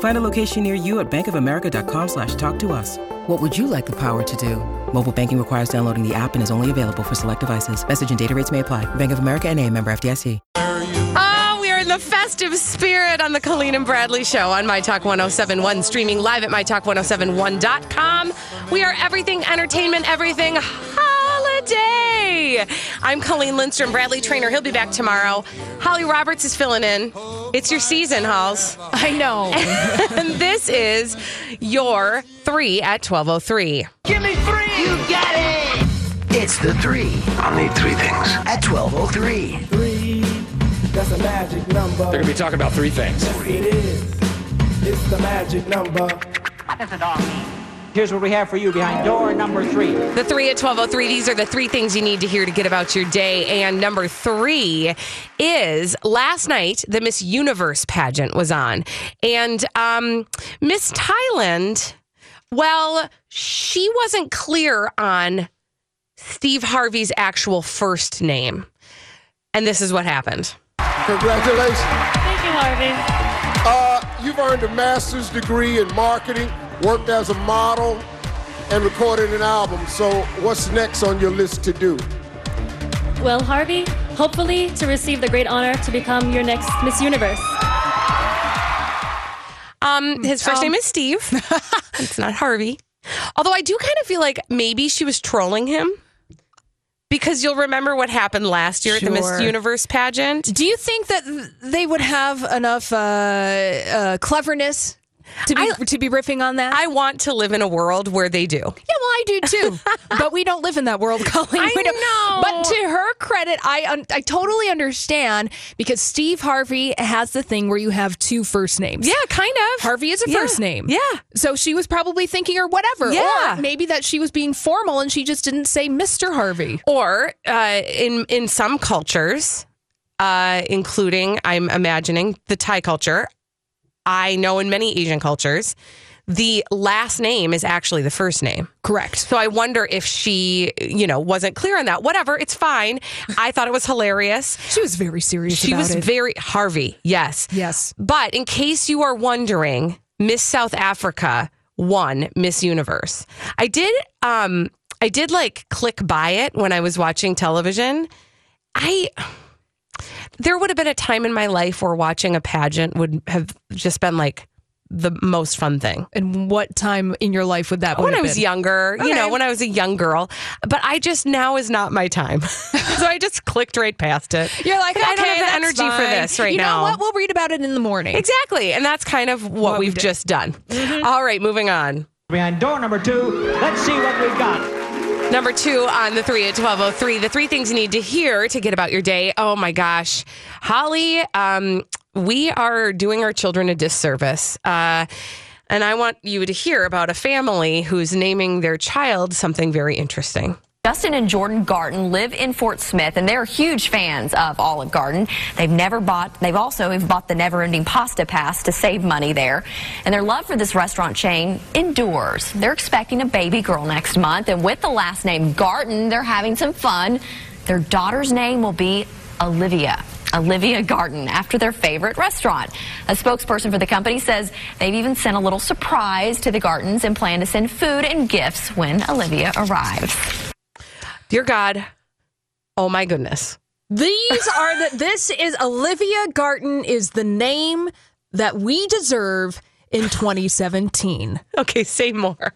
Find a location near you at bankofamerica.com slash talk to us. What would you like the power to do? Mobile banking requires downloading the app and is only available for select devices. Message and data rates may apply. Bank of America and a member FDIC. Oh, we are in the festive spirit on the Colleen and Bradley show on My Talk 1071, streaming live at MyTalk1071.com. We are everything entertainment, everything holiday. I'm Colleen Lindstrom, Bradley Traynor. He'll be back tomorrow. Holly Roberts is filling in. It's your season, Halls. I know. and this is your three at 1203. Give me three! You got it! It's the three I'll need three things. at 1203. Three, that's a magic number. They're going to be talking about three things. Yes, it is. It's the magic number. Here's what we have for you behind door number three. The three at 1203. These are the three things you need to hear to get about your day. And number three is last night, the Miss Universe pageant was on. And um, Miss Thailand, well, she wasn't clear on Steve Harvey's actual first name. And this is what happened. Congratulations. Thank you, Harvey. Uh, you've earned a master's degree in marketing, worked as a model, and recorded an album. So, what's next on your list to do? Well, Harvey, hopefully to receive the great honor to become your next Miss Universe. Um, his first Um, name is Steve. it's not Harvey. Although I do kind of feel like maybe she was trolling him because you'll remember what happened last year at the Miss Universe pageant. Do you think that they would have enough uh, uh, cleverness to be I- to be riffing on that? I want to live in a world where they do. yeah, well, I do too, but we don't live in that world, Colleen. I know. But to her credit, I un- I totally understand because Steve Harvey has the thing where you have two first names. Yeah, kind of. Harvey is a Yeah. first name. Yeah. So she was probably thinking or whatever. Yeah. Or maybe that she was being formal and she just didn't say Mr. Harvey. Or uh, in in some cultures, uh, including I'm imagining the Thai culture, I know in many Asian cultures, the last name is actually the first name. Correct. So I wonder if she, you know, wasn't clear on that. Whatever, it's fine. I thought it was hilarious. She was very serious She was it. very Harvey, yes. yes. But in case you are wondering, Miss South Africa won Miss Universe. I did um I did like click by it when I was watching television. I there would have been a time in my life where watching a pageant would have just been like the most fun thing. And what time in your life would that be? When would I was been? younger, you know, when I was a young girl, but I just now is not my time. so I just clicked right past it. You're like, I don't okay, have the that's energy for this right you now. know what? We'll read about it in the morning. Exactly. And that's kind of what, What we we've did. just done. Mm-hmm. All right, moving on. Behind door number two, let's see what we've got. Number two on the three at 1203. The three things you need to hear to get about your day. Oh my gosh. Holly, um, we are doing our children a disservice. Uh, and I want you to hear about a family who's naming their child something very interesting. Justin and Jordan Garten live in Fort Smith, and they're huge fans of Olive Garden. They've never bought, they've also have bought the never-ending pasta pass to save money there. And their love for this restaurant chain endures. They're expecting a baby girl next month, and with the last name Garten, they're having some fun. Their daughter's name will be Olivia. Olivia Garden after their favorite restaurant. A spokesperson for the company says they've even sent a little surprise to the Gartens and plan to send food and gifts when Olivia arrives. Dear God, oh my goodness. These are the. This is Olivia Garten is the name that we deserve in 2017. Okay, say more.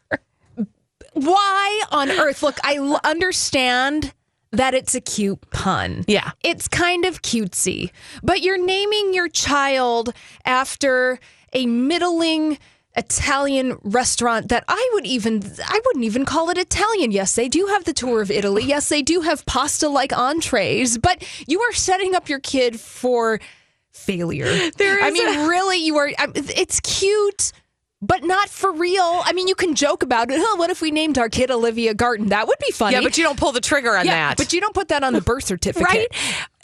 Why on earth? Look, I l- understand that it's a cute pun. Yeah. It's kind of cutesy, but you're naming your child after a middling Italian restaurant that I would even I wouldn't even call it Italian. Yes, they do have the tour of Italy. Yes, they do have pasta like entrees, but you are setting up your kid for failure. There I mean, a- really, you are. It's cute. But not for real. I mean, you can joke about it. Oh, what if we named our kid Olivia Garten? That would be funny. Yeah, but you don't pull the trigger on Yeah, that. But you don't put that on the birth certificate. right?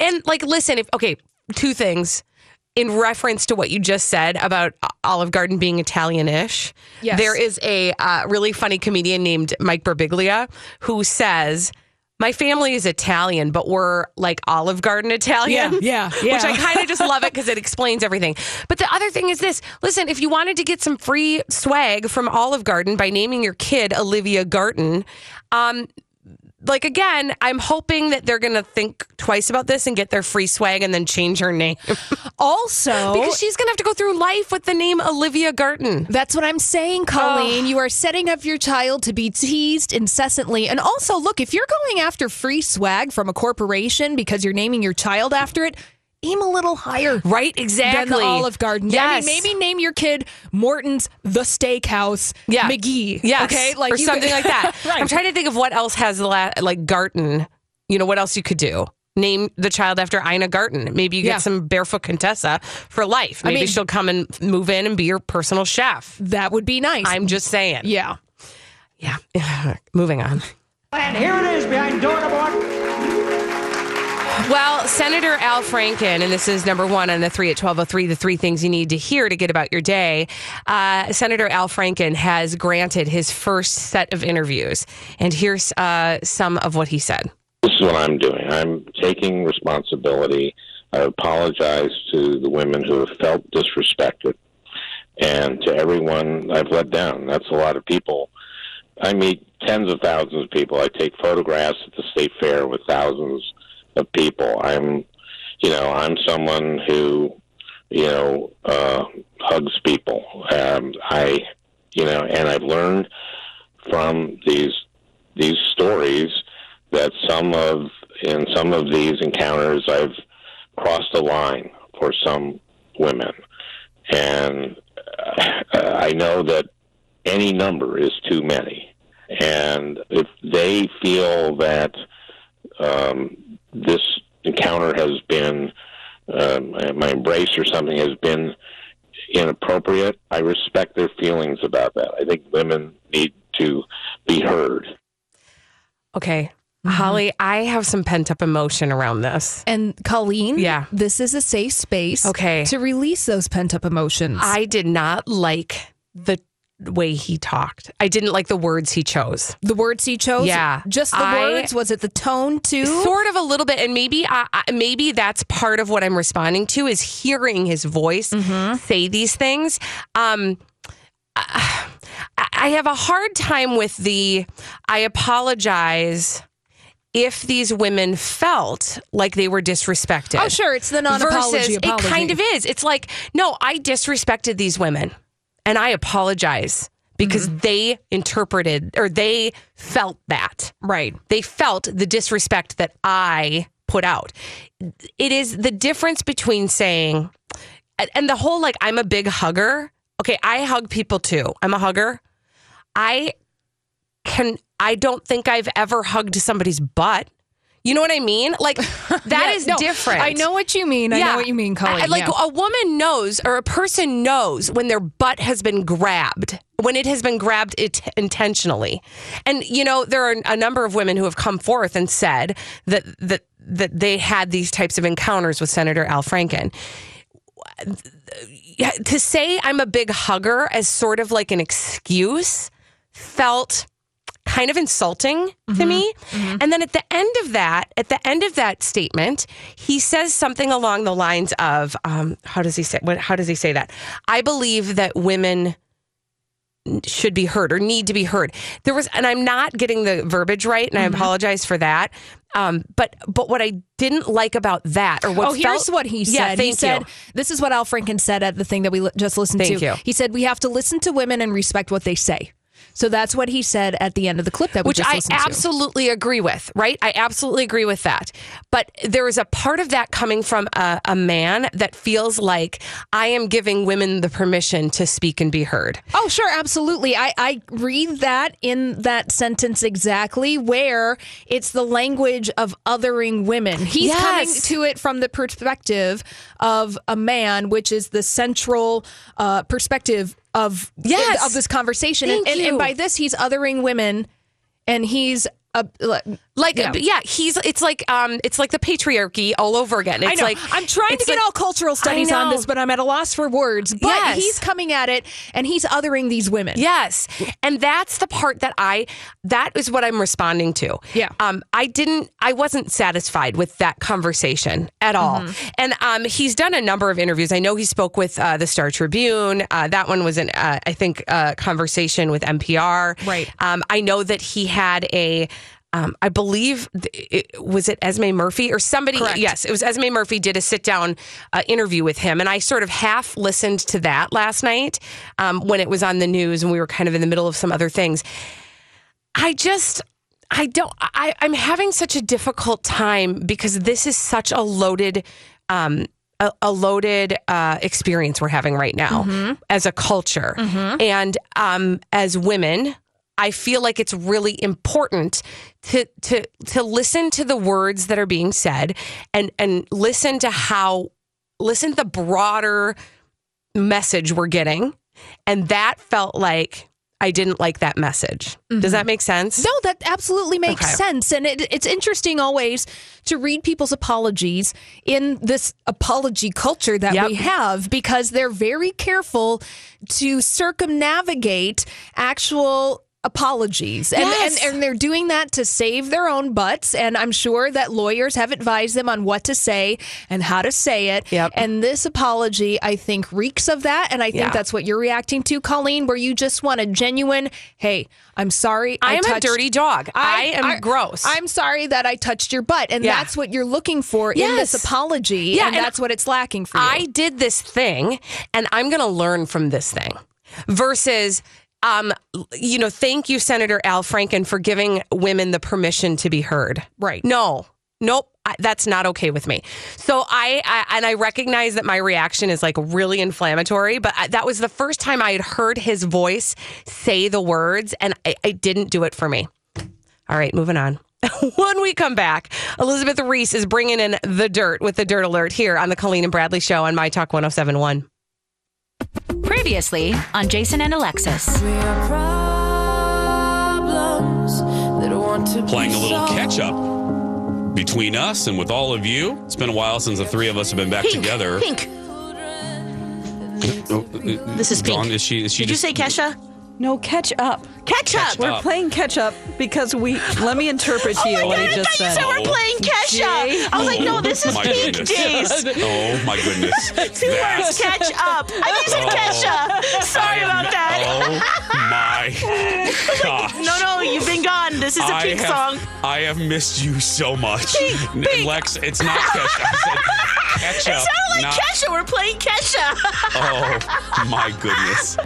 And like, listen, if okay, two things in reference to what you just said about Olive Garden being Italian-ish. Yes. There is a uh, really funny comedian named Mike Birbiglia who says. My family is Italian, but we're like Olive Garden Italian. Yeah, yeah, Which I kind of just love it because it explains everything. But the other thing is this listen, if you wanted to get some free swag from Olive Garden by naming your kid Olivia Garten, um, like again, I'm hoping that they're going to think twice about this and get their free swag and then change her name Also, because she's going to have to go through life with the name Olivia Garten. That's what I'm saying, Colleen. You are setting up your child to be teased incessantly. And also, look, if you're going after free swag from a corporation because you're naming your child after it, aim a little higher. Right, exactly. Than the Olive Garden. Yeah, I mean, maybe name your kid Morton's The Steakhouse Yeah. McGee. Yes. Okay. or something could- like that. right. I'm trying to think of what else has the la- like Garten. You know, what else you could do? Name the child after Ina Garten. Maybe you get Yeah. some barefoot Contessa for life. I Maybe mean- she'll come and move in and be your personal chef. that would be nice. I'm just saying. yeah. Yeah. Moving on. And here it is behind door number one. Well, Senator Al Franken, and this is number one on the three at 1203, the three things you need to hear to get about your day. Uh, Senator Al Franken has granted his first set of interviews. And here's uh, some of what he said. This is what I'm doing. I'm taking responsibility. I apologize to the women who have felt disrespected and to everyone I've let down. That's a lot of people. I meet tens of thousands of people. I take photographs at the state fair with thousands of people. I'm, you know, I'm someone who, you know, uh, hugs people. Um, I, you know, and I've learned from these these stories that some of in some of these encounters I've crossed a line for some women, and uh, I know that any number is too many. And if they feel that um, this encounter has been um, my embrace or something has been inappropriate, I respect their feelings about that. I think women need to be heard. Okay. Holly, I have some pent up emotion around this. And Colleen, Yeah. this is a safe space Okay. to release those pent up emotions. I did not like the way he talked. I didn't like the words he chose. the words he chose, Yeah. just the I- words. Was it the tone too? Sort of a little bit, and maybe I, I- maybe that's part of what I'm responding to is hearing his voice say these things. Um, I, I have a hard time with the I apologize if these women felt like they were disrespected. Oh, sure, it's the non-apology Versus, apology. It kind of is. It's like, no, I disrespected these women and I apologize because Mm-hmm. they interpreted or they felt that. Right. They felt the disrespect that I put out. It is the difference between saying, and- and the whole like, I'm a big hugger. Okay, I hug people too. I'm a hugger. I can, I don't think I've ever hugged somebody's butt. You know what I mean? Like, that is Yeah, no, different. I know what you mean. I know what you mean, Colleen. I- like yeah. a woman knows or a person knows when their butt has been grabbed, when it has been grabbed it intentionally. And you know, there are a number of women who have come forth and said that that that they had these types of encounters with Senator Al Franken. To say I'm a big hugger as sort of like an excuse felt kind of insulting to me. And then at the end of that, at the end of that statement, he says something along the lines of, um, "How does he say? What? How does he say that? I believe that women." should be heard or need to be heard. There was, and I'm not getting the verbiage right, and I apologize for that. Um, but but what I didn't like about that, or what oh, here's felt- what he said. Yeah, he thank said, "This is what Al Franken said at the thing that we just listened Thank to." you. He said, "We have to listen to women and respect what they say." So that's what he said at the end of the clip that we which just I listened to. absolutely agree with, right? I absolutely agree with that. But there is a part of that coming from a, a man that feels like I am giving women the permission to speak and be heard. Oh, sure, absolutely. I, I read that in that sentence exactly where it's the language of othering women. He's Yes. coming to it from the perspective of a man, which is the central uh, perspective of Yes. of this conversation. And, and, and by this, he's othering women, and he's a, Like Yeah. yeah, he's it's like um it's like the patriarchy all over again. It's I know. like I'm trying to get like- all cultural studies on this, but I'm at a loss for words. But Yes. he's coming at it, and he's othering these women. Yes. And that's the part that I that is what I'm responding to. Yeah. Um I didn't I wasn't satisfied with that conversation at all. Mm-hmm. And um he's done a number of interviews. I know he spoke with uh, the Star Tribune. Uh, that one was an uh, I think a conversation with NPR. Right. Um I know that he had a um, I believe it, was it Esme Murphy or somebody. Correct. Yes, it was Esme Murphy did a sit down uh, interview with him, and I sort of half listened to that last night um, when it was on the news, and we were kind of in the middle of some other things. I just. I don't. I, I'm having such a difficult time because this is such a loaded, um, a, a loaded uh, experience we're having right now as a culture, and um, as women. I feel like it's really important to to to listen to the words that are being said and and listen to how listen to the broader message we're getting. And that felt like I didn't like that message. Does that mm-hmm. make sense? No, that absolutely makes Okay. sense. And it, it's interesting always to read people's apologies in this apology culture that Yep. we have because they're very careful to circumnavigate actual apologies and, Yes. and and they're doing that to save their own butts and i'm sure that lawyers have advised them on what to say and how to say it Yep. and this apology i think reeks of that and i think Yeah. that's what you're reacting to colleen where you just want a genuine hey i'm sorry I am a touched- dirty dog. I, am gross. I'm sorry that I touched your butt, and Yeah. that's what you're looking for in this apology, Yeah, and, and that's what it's lacking for you. I did this thing and I'm going to learn from this thing versus um you know thank you Senator Al Franken for giving women the permission to be heard. Right. No. Nope, I, that's not okay with me. So I, I and I recognize that my reaction is like really inflammatory, but I, that was the first time I had heard his voice say the words, and I, it didn't do it for me. All right, moving on. when we come back, Elizabeth Reese is bringing in the dirt with the dirt alert here on the Colleen and Bradley Show on My Talk 1071. Previously on Jason and Alexis. playing a little catch up between us and with all of you. It's been a while since the three of us have been back Pink, together. Pink. This is Dawn, Pink. Is she? Is she Did you say Kesha? No, catch up. Catch up. Catch We're up. playing catch up because we. Let me interpret oh to you oh my what God, he I just thought you said. said we're playing Kesha. Jay. I was like, no, oh this is My Pink goodness. Days. Oh my goodness. Two That- words, catch up. I think you said Oh. Kesha. Sorry about oh that. Oh my gosh. No, no, you've been gone. This is a I Pink have, song. I have missed you so much. Pink, N- Pink. Lex, it's not Kesha. I said catch It up. sounded like not- Kesha. We're playing Kesha. Oh my goodness.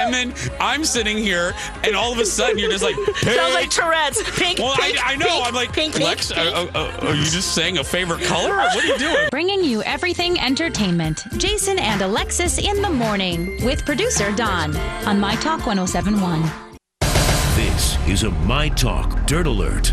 and then I'm sitting here, and all of a sudden you're just like, Sounds like Tourette's. Pink, Well, pink, I, I know. pink, I'm like, pink, pink, Lex, pink. uh, uh, uh, are you just saying a favorite color? What are you doing? Bringing you everything entertainment. Jason and Alexis in the morning with producer Don on My Talk 1071. This is a My Talk Dirt Alert.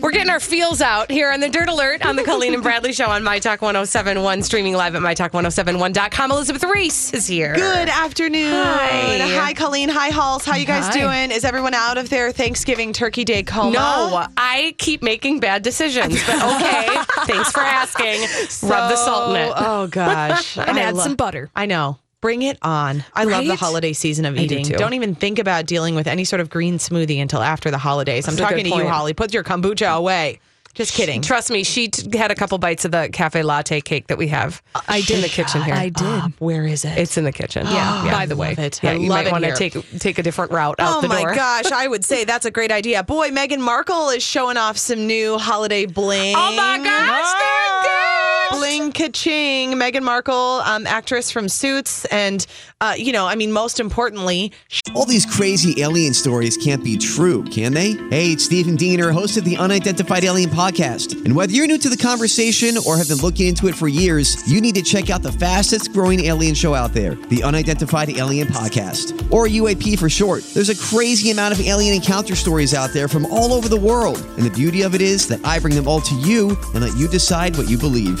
We're getting our feels out here on the Dirt Alert on the Colleen and Bradley Show on My Talk 1071, streaming live at MyTalk1071.com. Elizabeth Reese is here. Good afternoon. Hi. Hi, Colleen. Hi, Halls. How you guys Hi. doing? Is everyone out of their Thanksgiving Turkey Day coma? No, I keep making bad decisions, but okay. Thanks for asking. Rub the salt in it. Oh gosh, and I add lo- some butter. I know. Bring it on. I love the holiday season of I eating. too. Don't even think about dealing with any sort of green smoothie until after the holidays. I'm talking to you. Holly. Put your kombucha away. Just kidding. Trust me, she t- had a couple bites of the cafe latte cake that we have. Uh, I did in the kitchen here. I did. Ah, where is it? It's in the kitchen. Yeah, by the way. Love it. Yeah, I you love might want to take take a different route out Oh the my gosh, I would say that's a great idea. Boy, Meghan Markle is showing off some new holiday bling. Oh my gosh, doing good. Ah! Bling ka-ching. Meghan Markle, um, actress from Suits. And, uh, you know, I mean, most importantly, All these crazy alien stories can't be true, can they? Hey, it's Stephen Diener, host of the Unidentified Alien Podcast. And whether you're new to the conversation or have been looking into it for years, you need to check out the fastest growing alien show out there, the Unidentified Alien Podcast, or UAP for short. There's a crazy amount of alien encounter stories out there from all over the world. And the beauty of it is that I bring them all to you and let you decide what you believe.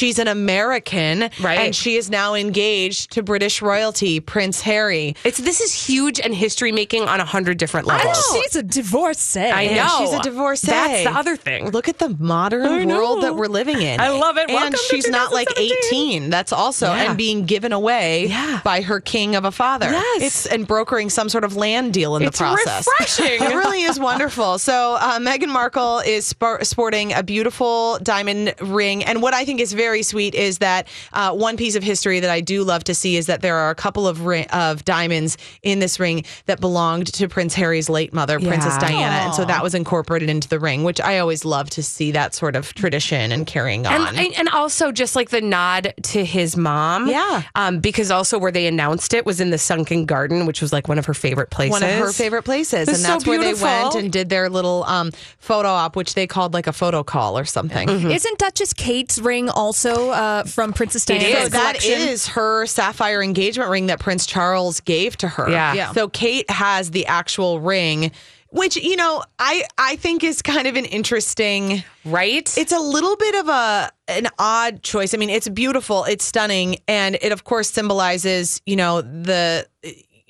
She's an American. Right. And she is now engaged to British royalty, Prince Harry. It's this is huge and history making on a hundred different levels. She's a divorcee. I know she's a divorcee. That's the other thing. Look at the modern world that we're living in. I love it. Welcome And to she's not like 18. That's also Yeah. and being given away Yeah. by her king of a father. Yes. It's and brokering some sort of land deal in It's the process. refreshing. it really is wonderful. So uh, Meghan Markle is spor- sporting a beautiful diamond ring, and what I think is very sweet is that uh, one piece of history that I do love to see is that there are a couple of ri- of diamonds in this ring that belonged to Prince Harry's late mother, Princess Yeah. Diana, and so that was incorporated into the ring, which I always love to see that sort of tradition and carrying on. And, and also just like the nod to his mom. Yeah. Um, because also where they announced it was in the sunken garden, which was like one of her favorite places. one of her favorite places, It's and so that's where they went and did their little um, photo op, which they called like a photo call or something. Isn't Duchess Kate's ring also uh, from Princess It Diana's is. So that collection? is her sapphire engagement ring that Prince Charles gave to her. Yeah. Yeah. So Kate has the actual ring, which you know I I think is kind of an interesting. Right? It's a little bit of a an odd choice. I mean, it's beautiful, it's stunning, and it of course symbolizes you know the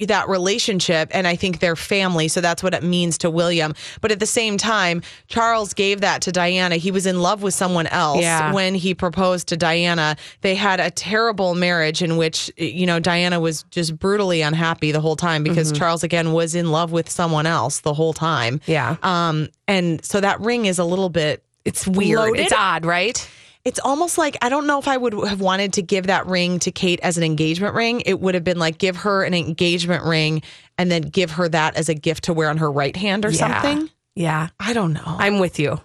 that relationship and I think their family. So that's what it means to William. But at the same time, Charles gave that to Diana. He was in love with someone else Yeah. when he proposed to Diana. They had a terrible marriage in which, you know, Diana was just brutally unhappy the whole time because Charles again was in love with someone else the whole time. Yeah. Um and so that ring is a little bit it's weird. loaded. It's odd, right? It's almost like I don't know if I would have wanted to give that ring to Kate as an engagement ring. It would have been like give her an engagement ring and then give her that as a gift to wear on her right hand or Yeah. something. Yeah. I don't know. I'm with you.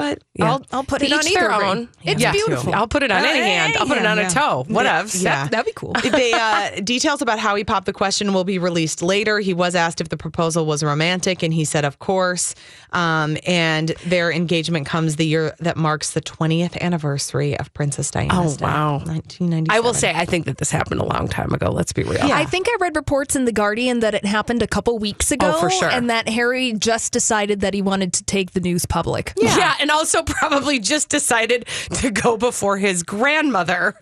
But Yeah. I'll, I'll put To it on either own. ring. It's Yeah. beautiful. I'll put it on Uh, any hand. I'll put it yeah, on a yeah. toe. Whatever. Yeah. That'd be cool. they uh, details about how he popped the question will be released later. He was asked if the proposal was romantic, and he said, "Of course." Um, and their engagement comes the year that marks the 20th anniversary of Princess Diana's Oh, death, wow. 1997. I will say, I think that this happened a long time ago. Let's be real. Yeah. I think I read reports in The Guardian that it happened a couple weeks ago. Oh, for sure. And that Harry just decided that he wanted to take the news public. Yeah. and also probably just decided to go before his grandmother.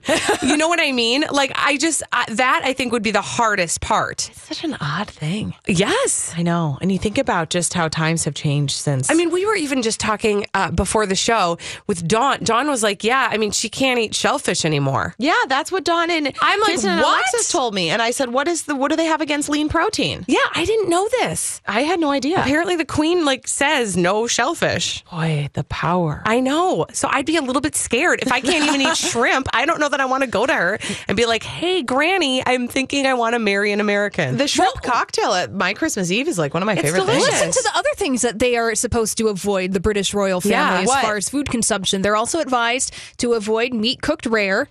you know what I mean? Like, I just, I, that I think would be the hardest part. It's such an odd thing. Yes. I know, and you think about just how times have changed since. I mean, we were even just talking uh, before the show with Dawn. Dawn was like, yeah, I mean, she can't eat shellfish anymore. Yeah, that's what Dawn and I'm like, what? Alexis told me, and I said, "What is the? What do they have against lean protein?" Yeah, I didn't know this. I had no idea. Apparently, the queen like says no shellfish. Boy, the power. I know. So I'd be a little bit scared if I can't even eat shrimp. I don't know that I want to go to her and be like, "Hey, Granny, I'm thinking I want to marry an American." The shrimp cocktail at my Christmas Eve is like one of my It's favorite delicious. things. Listen to the other things that they are supposed to avoid, the British royal family, Yeah, as what? far as food consumption. They're also advised to avoid meat cooked rare.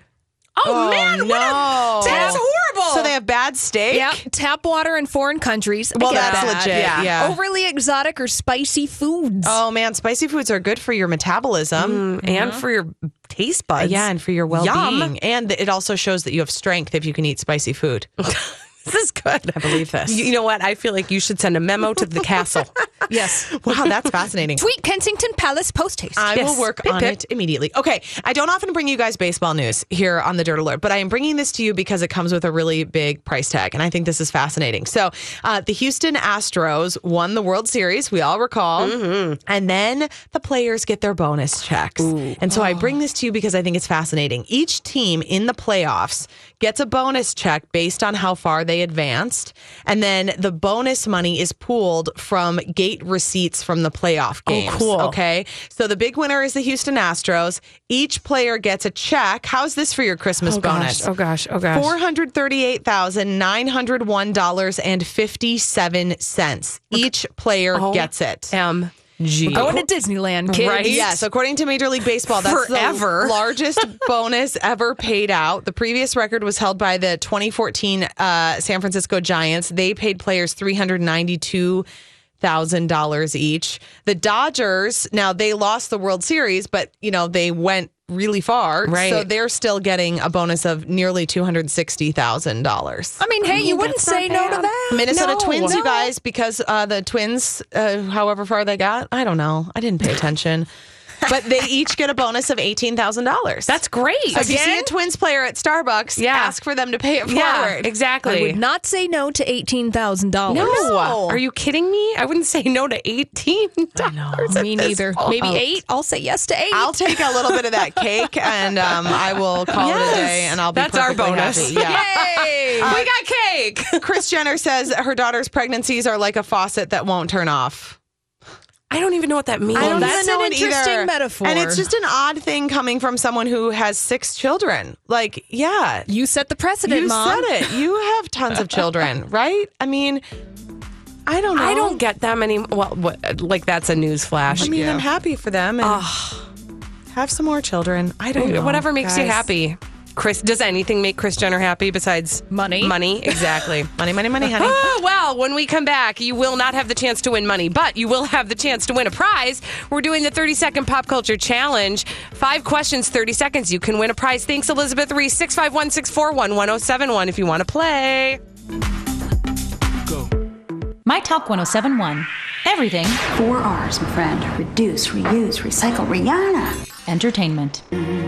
Oh, man, what no. a, that's horrible. So they have bad steak. Yeah, tap water in foreign countries. Well, that's bad. legit. yeah. Yeah. Overly exotic or spicy foods. Oh man, spicy foods are good for your metabolism. Mm, and for your taste buds. Yeah, and for your well-being. Yum. And it also shows that you have strength if you can eat spicy food. This is good. I believe this. You, you know what? I feel like you should send a memo to the castle. Yes. Wow, that's fascinating. Tweet Kensington Palace post haste. I Yes. will work Pip, on pip. it immediately. Okay, I don't often bring you guys baseball news here on the Dirt Alert, but I am bringing this to you because it comes with a really big price tag, and I think this is fascinating. So, uh, the Houston Astros won the World Series, we all recall, and then the players get their bonus checks. And so, I bring this to you because I think it's fascinating. Each team in the playoffs gets a bonus check based on how far they advanced, and then the bonus money is pooled from gate receipts from the playoff oh, games. Oh, cool. Okay. So the big winner is the Houston Astros. Each player gets a check. How's this for your Christmas Oh gosh, bonus? oh gosh, oh gosh. Four hundred thirty-eight thousand nine hundred one dollars and fifty-seven cents. Each player Oh, gets it. M G. Going to Disneyland, kids. Right. Yes, according to Major League Baseball, that's Forever. the largest bonus ever paid out. The previous record was held by the 2014 uh, San Francisco Giants. They paid players 392 thousand dollars each. The Dodgers now they lost the World Series, but you know they went really far, Right. So they're still getting a bonus of nearly two hundred sixty thousand dollars. I mean, hey, you wouldn't that's not say no to that. Minnesota No, Twins, you guys, because uh, the Twins, uh, however far they got, I don't know. I didn't pay attention. But they each get a bonus of $18,000. That's great. So if you see a Twins player at Starbucks, Yeah. ask for them to pay it yeah, forward. I exactly. would not say no to eighteen thousand dollars. No. Are you kidding me? I wouldn't say no to eighteen dollars. Me neither. Maybe eight. I'll say yes to eight. I'll take a little bit of that cake and um, I will call it a day and I'll be That's our bonus. happy. Yeah. Yay! we got cake. Kris Jenner says her daughter's pregnancies are like a faucet that won't turn off. I don't even know what that means. I don't that's even know an interesting either. metaphor. And it's just an odd thing coming from someone who has six children. Like, yeah, you set the precedent, you Mom. said it. You have tons of children, right? I mean, I don't know. I don't get that many. Well, what, like that's a news flash. I mean, I'm happy for them. And have some more children. I don't know. Whatever makes you happy. Kris, does anything make Kris Jenner happy besides Money. Money, exactly. Money, money, money, honey. Ah, well, when we come back, you will not have the chance to win money, but you will have the chance to win a prize. We're doing the 30 second pop culture challenge. Five questions, 30 seconds. You can win a prize. Thanks, Elizabeth Reese. 651 641 1071 if you want to play. Go. My Talk 1071. Everything Four R's, my friend. Reduce, reuse, recycle, Rihanna. Entertainment.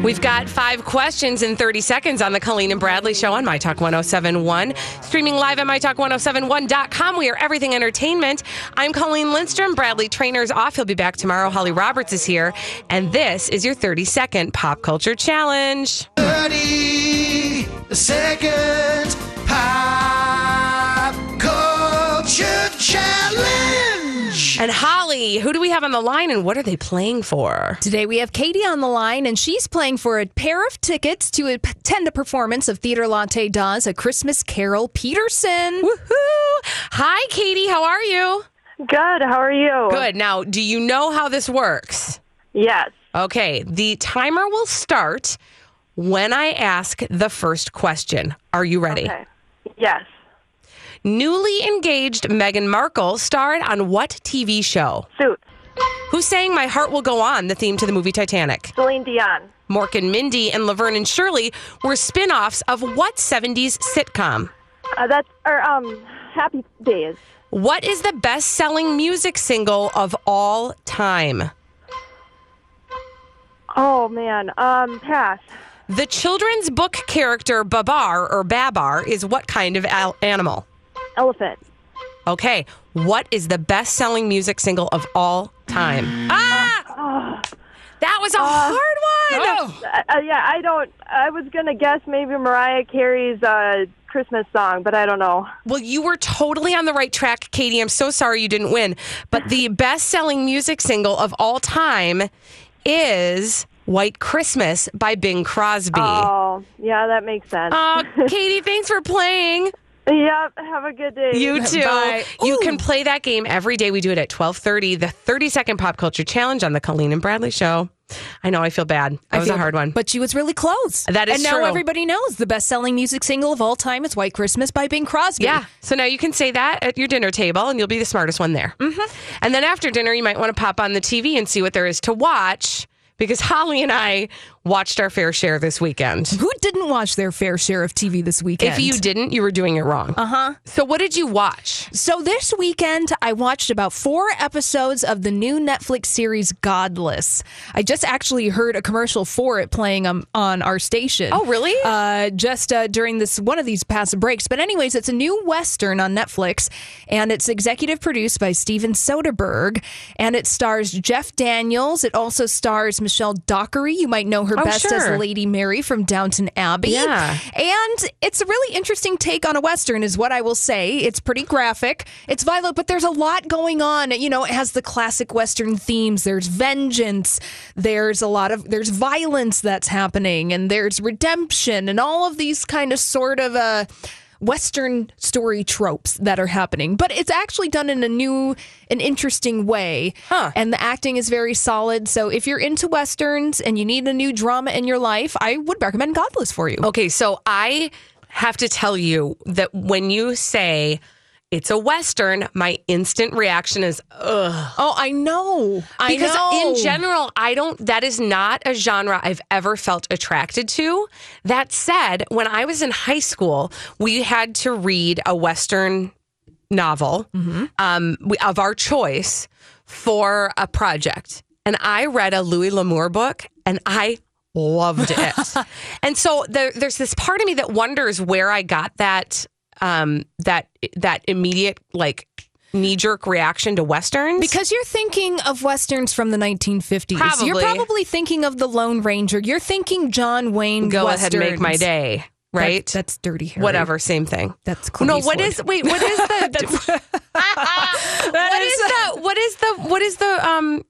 We've got five questions in 30 seconds on the Colleen and Bradley Show on MyTalk 1071. Streaming live at MyTalk1071.com. We are everything entertainment. I'm Colleen Lindstrom. Bradley Traynor's off. He'll be back tomorrow. Holly Roberts is here. And this is your 30 second pop culture challenge. 30 second And Holly, who do we have on the line and what are they playing for? Today we have Katie on the line, and she's playing for a pair of tickets to attend a performance of Theater Latté Da's a Christmas Carol Peterson. Woohoo! Hi, Katie. How are you? Good. How are you? Good. Now, do you know how this works? Yes. Okay. The timer will start when I ask the first question. Are you ready? Okay. Yes. Newly engaged Meghan Markle starred on what TV show? Suits. Who sang My Heart Will Go On, the theme to the movie Titanic? Celine Dion. Mork and Mindy and Laverne and Shirley were spin offs of what 70s sitcom? Uh, that's or um, Happy Days. What is the best selling music single of all time? Oh man. Um, pass. The children's book character Babar or Babar is what kind of al- animal? Elephant. Okay. What is the best selling music single of all time? Ah! That was a hard one. Uh, uh, yeah, I don't. I was gonna guess maybe Mariah Carey's uh, Christmas song, but I don't know. Well, you were totally on the right track, Katie. I'm so sorry you didn't win. But the best selling music single of all time is White Christmas by Bing Crosby. Oh, yeah, that makes sense. Uh, Katie, thanks for playing. Yep. Have a good day. You too. Bye. You Ooh. can play that game every day. We do it at 1230, the 30 second pop culture challenge on the Colleen and Bradley show. I know, I feel bad. That I was a hard one. But she was really close. That is And now true. everybody knows the best selling music single of all time is White Christmas by Bing Crosby. Yeah. So now you can say that at your dinner table and you'll be the smartest one there. Mm-hmm. And then after dinner, you might want to pop on the TV and see what there is to watch because Holly and I watched our fair share this weekend. Who didn't watch their fair share of TV this weekend? If you didn't, you were doing it wrong. Uh huh. So, what did you watch? So this weekend, I watched about four episodes of the new Netflix series Godless. I just actually heard a commercial for it playing um, on our station. Oh, really? Uh, just uh, during this one of these past breaks. But anyways, it's a new western on Netflix, and it's executive produced by Steven Soderbergh, and it stars Jeff Daniels. It also stars Michelle Dockery. You might know her Oh, best sure. as Lady Mary from Downton Abbey. Yeah. And it's a really interesting take on a Western, is what I will say. It's pretty graphic, it's violent, but there's a lot going on. You know, it has the classic Western themes. There's vengeance, there's a lot of, there's violence that's happening, and there's redemption, and all of these kind of sort of, uh, Western story tropes that are happening, but it's actually done in a new and interesting way. And the acting is very solid. So if you're into Westerns and you need a new drama in your life, I would recommend Godless for you. Okay, so I have to tell you that when you say it's a Western, my instant reaction is, ugh. Oh, I know. I because know. in general, I don't, that is not a genre I've ever felt attracted to. That said, when I was in high school, we had to read a Western novel um, of our choice for a project. And I read a Louis L'Amour book and I loved it. and so there, there's this part of me that wonders where I got that um, that that immediate like knee jerk reaction to westerns Because you're thinking of westerns from the 1950s. You're Probably. probably thinking of the Lone Ranger. You're thinking John Wayne. go ahead and make my day. Right? That- that's Dirty Harry. Whatever, same thing. That's Clint no. What Eastwood. is wait? What is the? what is the? What is the? What is the? Um.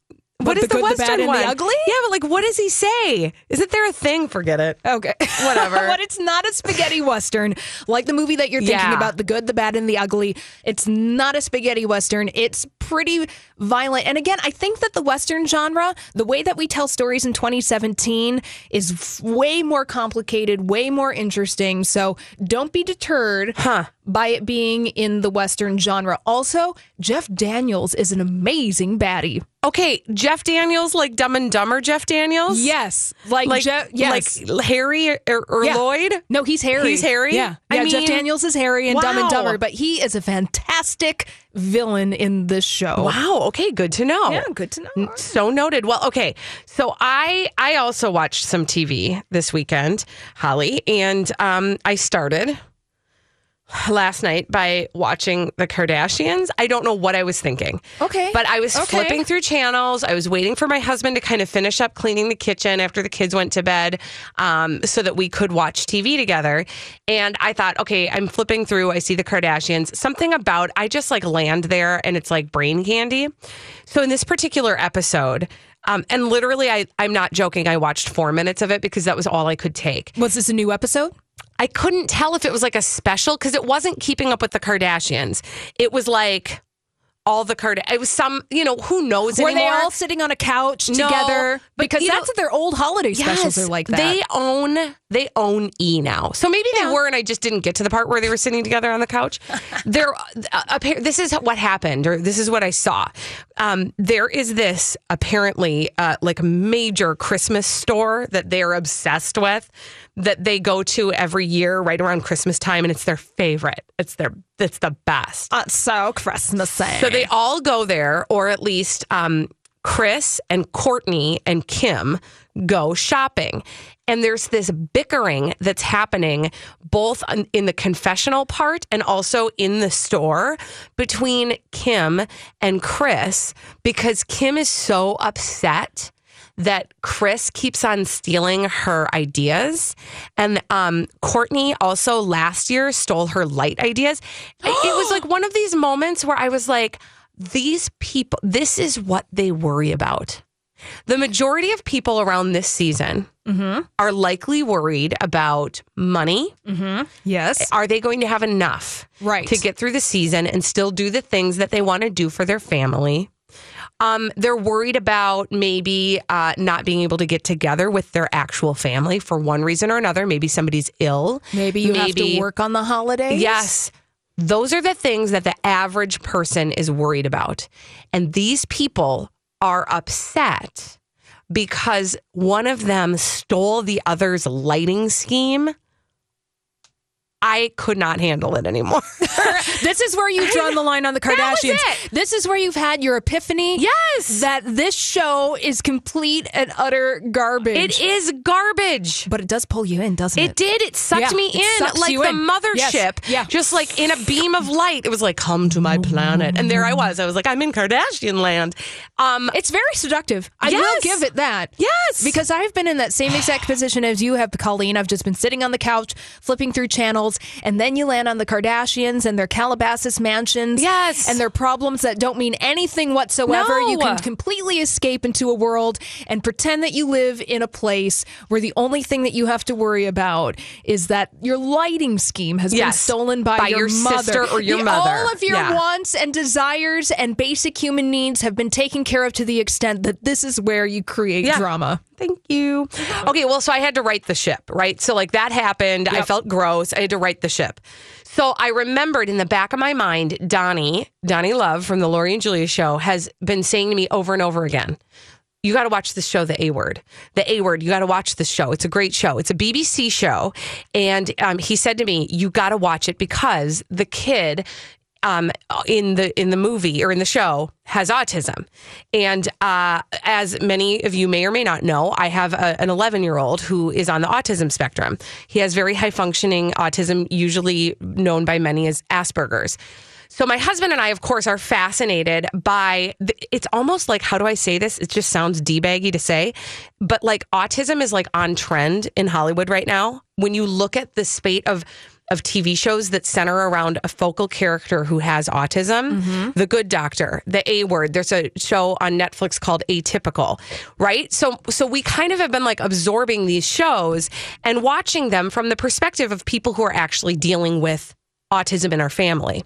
What is the good, the bad, Western and the one? ugly? Yeah, but like, what does he say? Isn't there a thing? Forget it. Okay. Whatever. but it's not a spaghetti western like the movie that you're thinking Yeah. about, The Good, the Bad, and the Ugly. It's not a spaghetti western. It's pretty violent. And again, I think that the western genre, the way that we tell stories in 2017, is way more complicated, way more interesting. So don't be deterred by it being in the western genre. Also, Jeff Daniels is an amazing baddie. Okay, Jeff Daniels, like Dumb and Dumber Jeff Daniels. Yes, like like Jeff- yes. like Harry or, or Yeah. Lloyd. No, he's Harry. He's Harry? Yeah, I yeah. Jeff Daniels is Harry and Dumb and Dumber, but he is a fantastic villain in this show. Wow. Okay. Good to know. Yeah, good to know. So noted. Well, okay. So I I also watched some TV this weekend, Holly, and um, I started last night by watching the Kardashians. I don't know what I was thinking. Okay. But I was Okay. flipping through channels. I was waiting for my husband to kind of finish up cleaning the kitchen after the kids went to bed um, so that we could watch TV together. And I thought, okay, I'm flipping through. I see the Kardashians. Something about, I just like land there and it's like brain candy. So in this particular episode, um, and literally, I, I'm not joking. I watched four minutes of it because that was all I could take. Was this a new episode? I couldn't tell if it was like a special because it wasn't keeping up with the Kardashians. It was like all the Card. It was some, you know, who knows Were anymore. they all sitting on a couch No, together? Because you know- that's their old holiday specials Yes, are like that. They own they own E now. So maybe Yeah. they were, and I just didn't get to the part where they were sitting together on the couch. there, uh, this is what happened, or this is what I saw. Um, there is this apparently uh, like a major Christmas store that they're obsessed with that they go to every year right around Christmas time, and it's their favorite. It's their it's the best. Uh, so Christmassy. So they all go there, or at least um, Kris and Kourtney and Kim go shopping. And there's this bickering that's happening both in the confessional part and also in the store between Kim and Kris because Kim is so upset that Kris keeps on stealing her ideas. And um, Kourtney also last year stole her light ideas. it it was like one of these moments where I was like, these people, this is what they worry about. The majority of people around this season are likely worried about money. yes. Are they going to have enough Right. to get through the season and still do the things that they want to do for their family? Um, they're worried about maybe uh, not being able to get together with their actual family for one reason or another. Maybe somebody's ill. Maybe you have to work on the holidays. Yes. Those are the things that the average person is worried about. And these people are upset because one of them stole the other's lighting scheme. I could not handle it anymore. this is where you've drawn the line on the Kardashians. This is where you've had your epiphany. Yes. That this show is complete and utter garbage. It is garbage. But it does pull you in, doesn't it? It did. It sucked Yeah, me in like you the in. mothership. Yes. Yeah. Just like in a beam of light. It was like, come to my planet. And there I was. I was like, I'm in Kardashian land. Um, It's very seductive. I Yes. will give it that. Yes. Because I've been in that same exact position as you have, Colleen. I've just been sitting on the couch, flipping through channels, and then you land on the Kardashians and their Calabasas mansions. Yes. And their problems that don't mean anything whatsoever. You can completely escape into a world and pretend that you live in a place where the only thing that you have to worry about is that your lighting scheme has been stolen by, By your, your mother. sister or your The- mother. All of your Yeah. wants and desires and basic human needs have been taken care of to the extent that this is where you create Yeah. drama. Thank you. Okay, well, so I had to right the ship, right? So, like, that happened. I felt gross. I had to right the ship. So, I remembered in the back of my mind, Donnie, Donnie Love from the Lori and Julia show, has been saying to me over and over again, you got to watch this show, The A Word. The A Word, you got to watch this show. It's a great show. It's a BBC show. And um, he said to me, you got to watch it because the kid um, in the in the movie or in the show has autism, and uh, as many of you may or may not know, I have a, an 11 year old who is on the autism spectrum. He has very high functioning autism, usually known by many as Asperger's. So my husband and I, of course, are fascinated by. The, it's almost like how do I say this? It just sounds debaggy to say, but like autism is like on trend in Hollywood right now. When you look at the spate of of TV shows that center around a focal character who has autism, The Good Doctor, The A Word. There's a show on Netflix called Atypical, right? So so we kind of have been like absorbing these shows and watching them from the perspective of people who are actually dealing with autism in our family.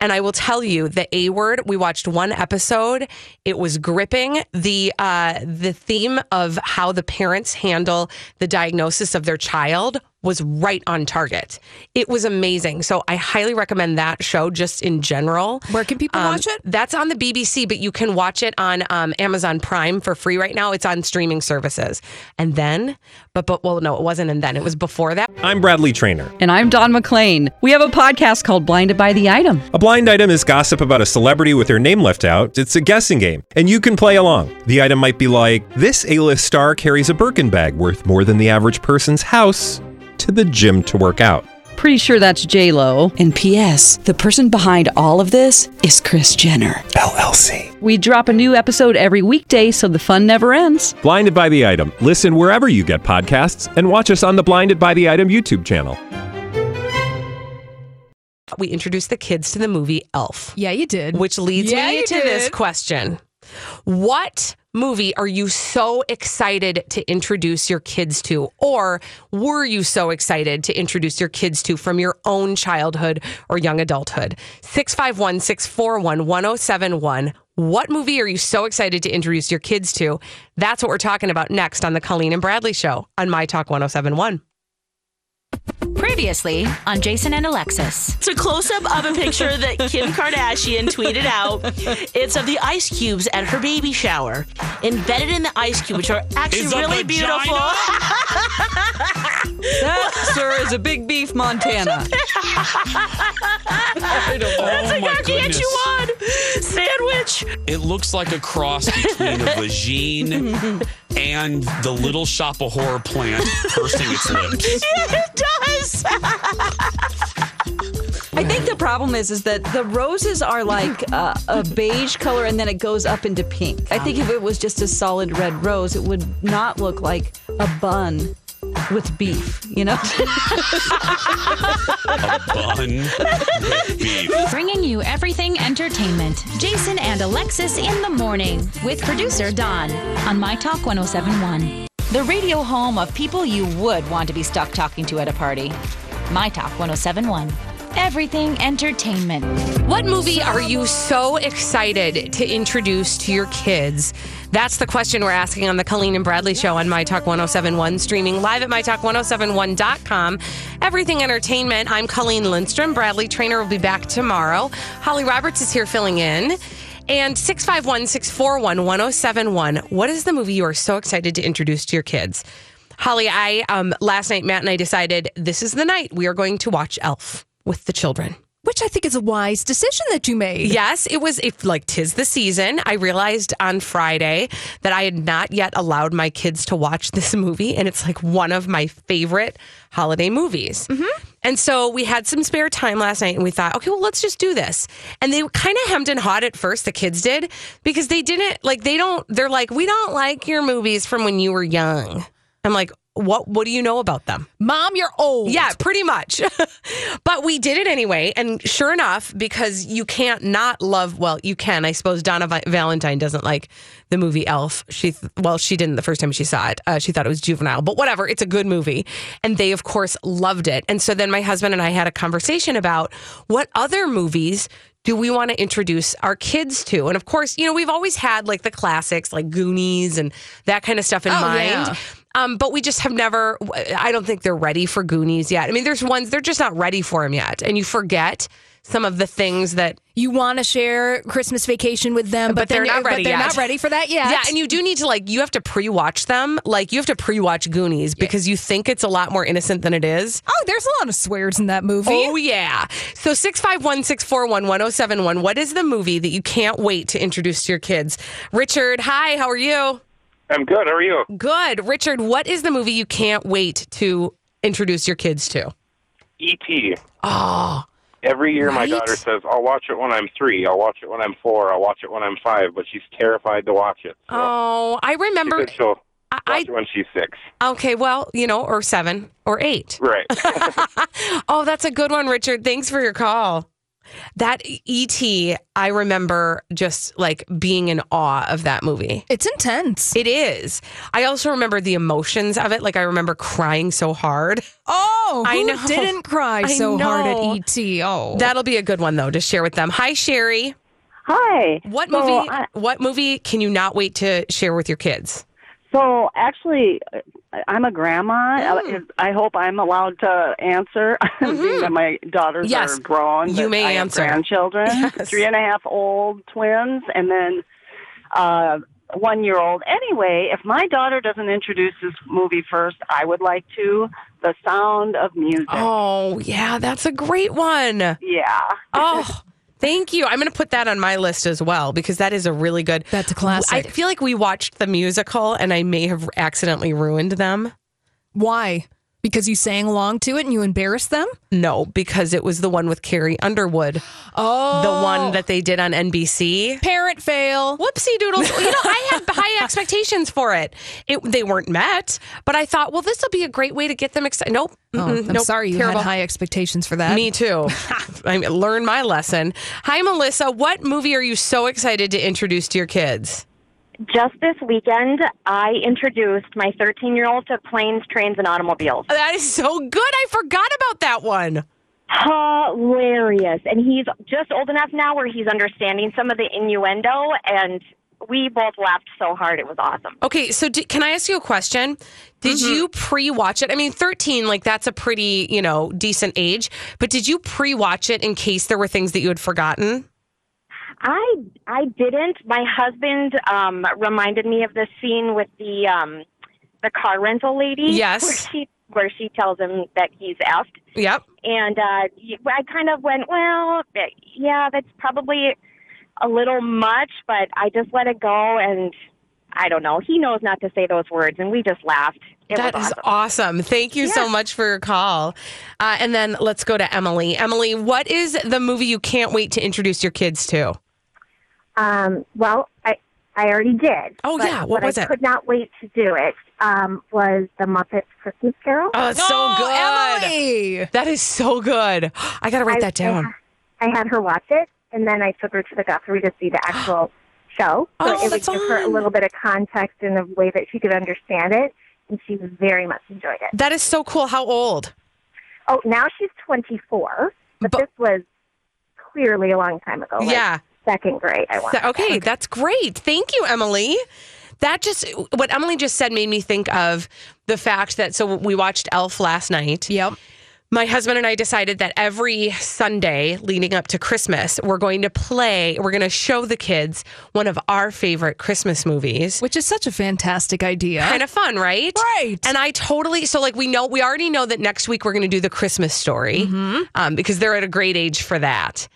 And I will tell you, the A word, we watched one episode. It was gripping. The uh the theme of how the parents handle the diagnosis of their child was right on target. It was amazing. So I highly recommend that show just in general. Where can people Um, watch it? That's on the BBC, but you can watch it on um, Amazon Prime for free right now. It's on streaming services. And then, but but well, no, it wasn't. And then it was before that. I'm Bradley Traynor. And I'm Don McClain. We have a podcast called Blinded by the Item. A blind item is gossip about a celebrity with their name left out. It's a guessing game, and you can play along. The item might be like this: A-list star carries a Birkin bag worth more than the average person's house to the gym to work out. Pretty sure that's J Lo. And P.S. The person behind all of this is Kris Jenner LLC. We drop a new episode every weekday, so the fun never ends. Blinded by the item. Listen wherever you get podcasts, and watch us on the Blinded by the Item YouTube channel. we introduced the kids to the movie Elf. Yeah, you did. Which leads Yeah, me you to this did. question. What movie are you so excited to introduce your kids to? Or were you so excited to introduce your kids to from your own childhood or young adulthood? 651 641 1071. What movie are you so excited to introduce your kids to? That's what we're talking about next on the Colleen and Bradley Show on My Talk 1071. Previously on Jason and Alexis. It's a close up of a picture that Kim Kardashian tweeted out. It's of the ice cubes at her baby shower. Embedded in the ice cube, which are actually Is really vagina? beautiful. That, sir, is a big beef Montana. That's Oh a my gargantuan goodness. sandwich. It looks like a cross between a vagine and the little shop of horror plant pursing its lips. it does. I think the problem is is that the roses are like uh, a beige color and then it goes up into pink. I think if it was just a solid red rose, it would not look like a bun with beef, you know? A bun with beef. Bringing you everything entertainment. Jason and Alexis in the morning with producer Don on My Talk 1071. The radio home of people you would want to be stuck talking to at a party. My Talk 1071. Everything entertainment. What movie are you so excited to introduce to your kids? That's the question we're asking on the Colleen and Bradley Show on My Talk 1071, streaming live at MyTalk1071.com. Everything Entertainment. I'm Colleen Lindstrom. Bradley Traynor will be back tomorrow. Holly Roberts is here filling in. And 651 641 1071. What is the movie you are so excited to introduce to your kids? Holly, I um last night Matt and I decided this is the night we are going to watch Elf with the children. Which I think is a wise decision that you made. Yes, it was if like tis the season. I realized on Friday that I had not yet allowed my kids to watch this movie, and it's like one of my favorite holiday movies. Mm-hmm. And so we had some spare time last night, and we thought, okay, well, let's just do this. And they kind of hemmed and hawed at first. The kids did because they didn't like. They don't. They're like, we don't like your movies from when you were young. I'm like. What what do you know about them? Mom, you're old. Yeah, pretty much. but we did it anyway. And sure enough, because you can't not love, well, you can. I suppose Donna Valentine doesn't like the movie Elf. She, th- well, she didn't the first time she saw it. Uh, she thought it was juvenile, but whatever. It's a good movie. And they, of course, loved it. And so then my husband and I had a conversation about what other movies do we want to introduce our kids to? And of course, you know, we've always had like the classics like Goonies and that kind of stuff in Oh, mind. yeah. Um, but we just have never, I don't think they're ready for Goonies yet. I mean, there's ones, they're just not ready for them yet. And you forget some of the things that You want to share Christmas vacation with them, but, But they're not ready But they're not ready for that yet. Yeah, and you do need to like you have to pre-watch them. Like you have to pre-watch Goonies because you think it's a lot more innocent than it is. oh, there's a lot of swears in that movie. Oh yeah. So 651-641-1071. What is the movie that you can't wait to introduce to your kids? Richard, hi, how are you? I'm good. How are you? Good. Richard, what is the movie you can't wait to introduce your kids to? E.T. Oh. Ah. Every year, my daughter says, "I'll watch it when I'm three. I'll watch it when I'm four. I'll watch it when I'm five. But she's terrified to watch it. Oh, I remember She said she'll I, it when she's six. Okay, well, you know, or 7 or 8. Right. Oh, that's a good one, Richard. Thanks for your call. That ET, I remember just like being in awe of that movie. It's intense. It is. I also remember the emotions of it. Like I remember crying so hard. Oh, I know. didn't cry I so hard at ET? Oh, That'll be a good one though to share with them. Hi, Sherry. Hi. What So, movie? I- what movie can you not wait to share with your kids? So actually, I'm a grandma. Mm. I hope I'm allowed to answer, that my daughters Mm-hmm. Yes. are grown. You may I have answer. grandchildren, Yes. three and a half old twins, and then uh, one year old. Anyway, if my daughter doesn't introduce this movie first, I would like to. The Sound of Music. Oh, yeah, that's a great one. Yeah. Oh, thank you. I'm going to put that on my list as well because that is a really good. That's a classic. I feel like we watched the musical and I may have accidentally ruined them. why? Because you sang along to it and you embarrassed them? No, because it was the one with Carrie Underwood, Oh, the one oh. that they did on NBC. parent fail. Whoopsie doodles. you know, I had high expectations for it. It they weren't met, but I thought, well, this will be a great way to get them excited. Nope. Oh, I'm nope. sorry you Terrible. had high expectations for that. Me too. I learned my lesson. Hi, Melissa. What movie are you so excited to introduce to your kids? Just this weekend, I introduced my 13 year old to planes, trains, and automobiles. That is so good. I forgot about that one. Hilarious. And he's just old enough now where he's understanding some of the innuendo, and we both laughed so hard. It was awesome. Okay, so d can I ask you a question? Did Mm-hmm. you pre-watch it? I mean, 13, like that's a pretty, you know, decent age, but did you pre-watch it in case there were things that you had forgotten? I I didn't. My husband um, reminded me of the scene with the um, the car rental lady. Yes. Where she where she tells him that he's effed. Yep. And uh, I kind of went, well, yeah, that's probably a little much, but I just let it go. And I don't know. He knows not to say those words, and we just laughed. It That was is awesome. awesome. Thank you so much for your call. Uh, and then let's go to Emily. Emily, what is the movie you can't wait to introduce your kids to? Um, well, I I already did. Oh, but yeah. What was I it? could not wait to do it. Um, was the Muppets Christmas Carol? Oh, it's so good. That is so good. I got to write I- that down. I, I had her watch it, and then I took her to the Guthrie to see the actual show. So Oh, it would that's give her a little bit of context in a way that she could understand it, and she very much enjoyed it. That is so cool. How old? Oh, now she's 24, but, this was clearly a long time ago. like Yeah. Second grade, I want. So- okay, that's great. Thank you, Emily. That just what Emily just said made me think of the fact that so we watched Elf last night. Yep. my husband and I decided that every Sunday leading up to Christmas, we're going to play, we're going to show the kids one of our favorite Christmas movies. Which is such a fantastic idea. Kind of fun, right? Right. And I totally, so like we know, we already know that next week we're going to do the Christmas story um, because they're at a great age for that.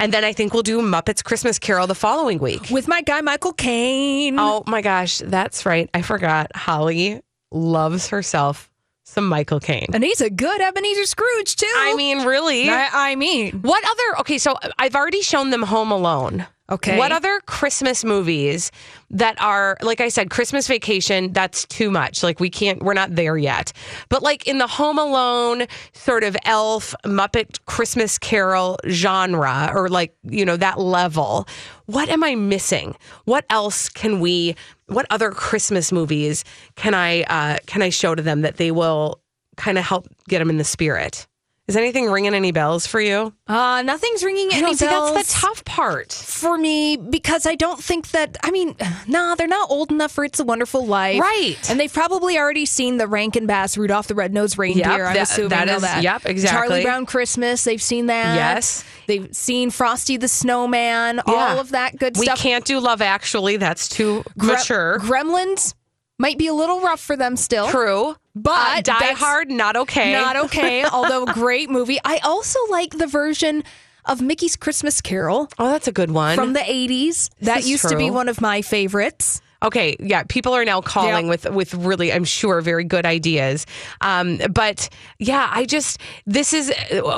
And then I think we'll do Muppets Christmas Carol the following week. With my guy, Michael Caine. Oh my gosh, that's right. I forgot. Holly loves herself some Michael Caine. And he's a good Ebenezer Scrooge, too. I mean, really? I, I mean, What other? Okay, so I've already shown them Home Alone. Okay. What other Christmas movies that are like I said, Christmas Vacation? That's too much. Like we can't. We're not there yet. But like in the Home Alone sort of Elf Muppet Christmas Carol genre, or like you know that level. What am I missing? What else can we? What other Christmas movies can I uh, can I show to them that they will kind of help get them in the spirit? Is anything ringing any bells for you? Uh, nothing's ringing I any see, bells. that's the tough part. for me because I don't think that. I mean, nah, they're not old enough for "It's a Wonderful Life," Right. And they've probably already seen the Rankin Bass Rudolph the Red-Nosed Reindeer. Yep, I'm that- assuming that know that. yep, exactly. Charlie Brown Christmas. They've seen that. Yes. They've seen Frosty the Snowman. Yeah. All of that good we stuff. We can't do Love Actually. That's too Gre- mature. Gremlins might be a little rough for them still. True. But Uh, Die Hard, not okay. Not okay, although great movie. I also like the version of Mickey's Christmas Carol. Oh, that's a good one. From the 80s. that used to be one of my favorites. Okay, yeah, people are now calling with with really, I'm sure, very good ideas. Um, but yeah, I just this is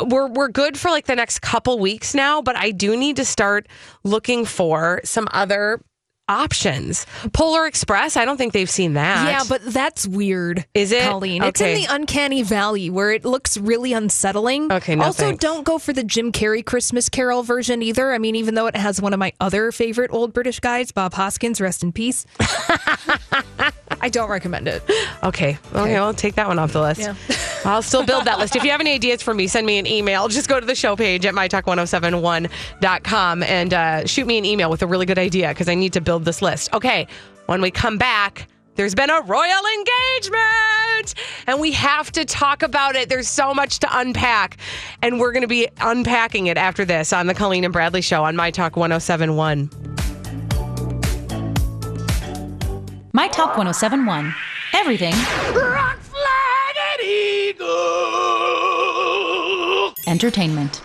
we're we're good for like the next couple weeks now, but I do need to start looking for some other options. Polar Express, I don't think they've seen that. Yeah, but that's weird. Is it? Colleen? It's in the uncanny valley where it looks really unsettling. Okay, no Also, thanks. don't go for the Jim Carrey Christmas Carol version either. I mean, even though it has one of my other favorite old British guys, Bob Hoskins, rest in peace. I don't recommend it. Okay. Okay, I'll take that one off the list. Yeah. I'll still build that list. If you have any ideas for me, send me an email. Just go to the show page at mytalk1071.com and uh, shoot me an email with a really good idea because I need to build this list. Okay. When we come back, there's been a royal engagement and we have to talk about it. There's so much to unpack. And we're going to be unpacking it after this on the Colleen and Bradley show on My Talk 1071. My Talk 1071. Everything Rock flag and eagle. entertainment.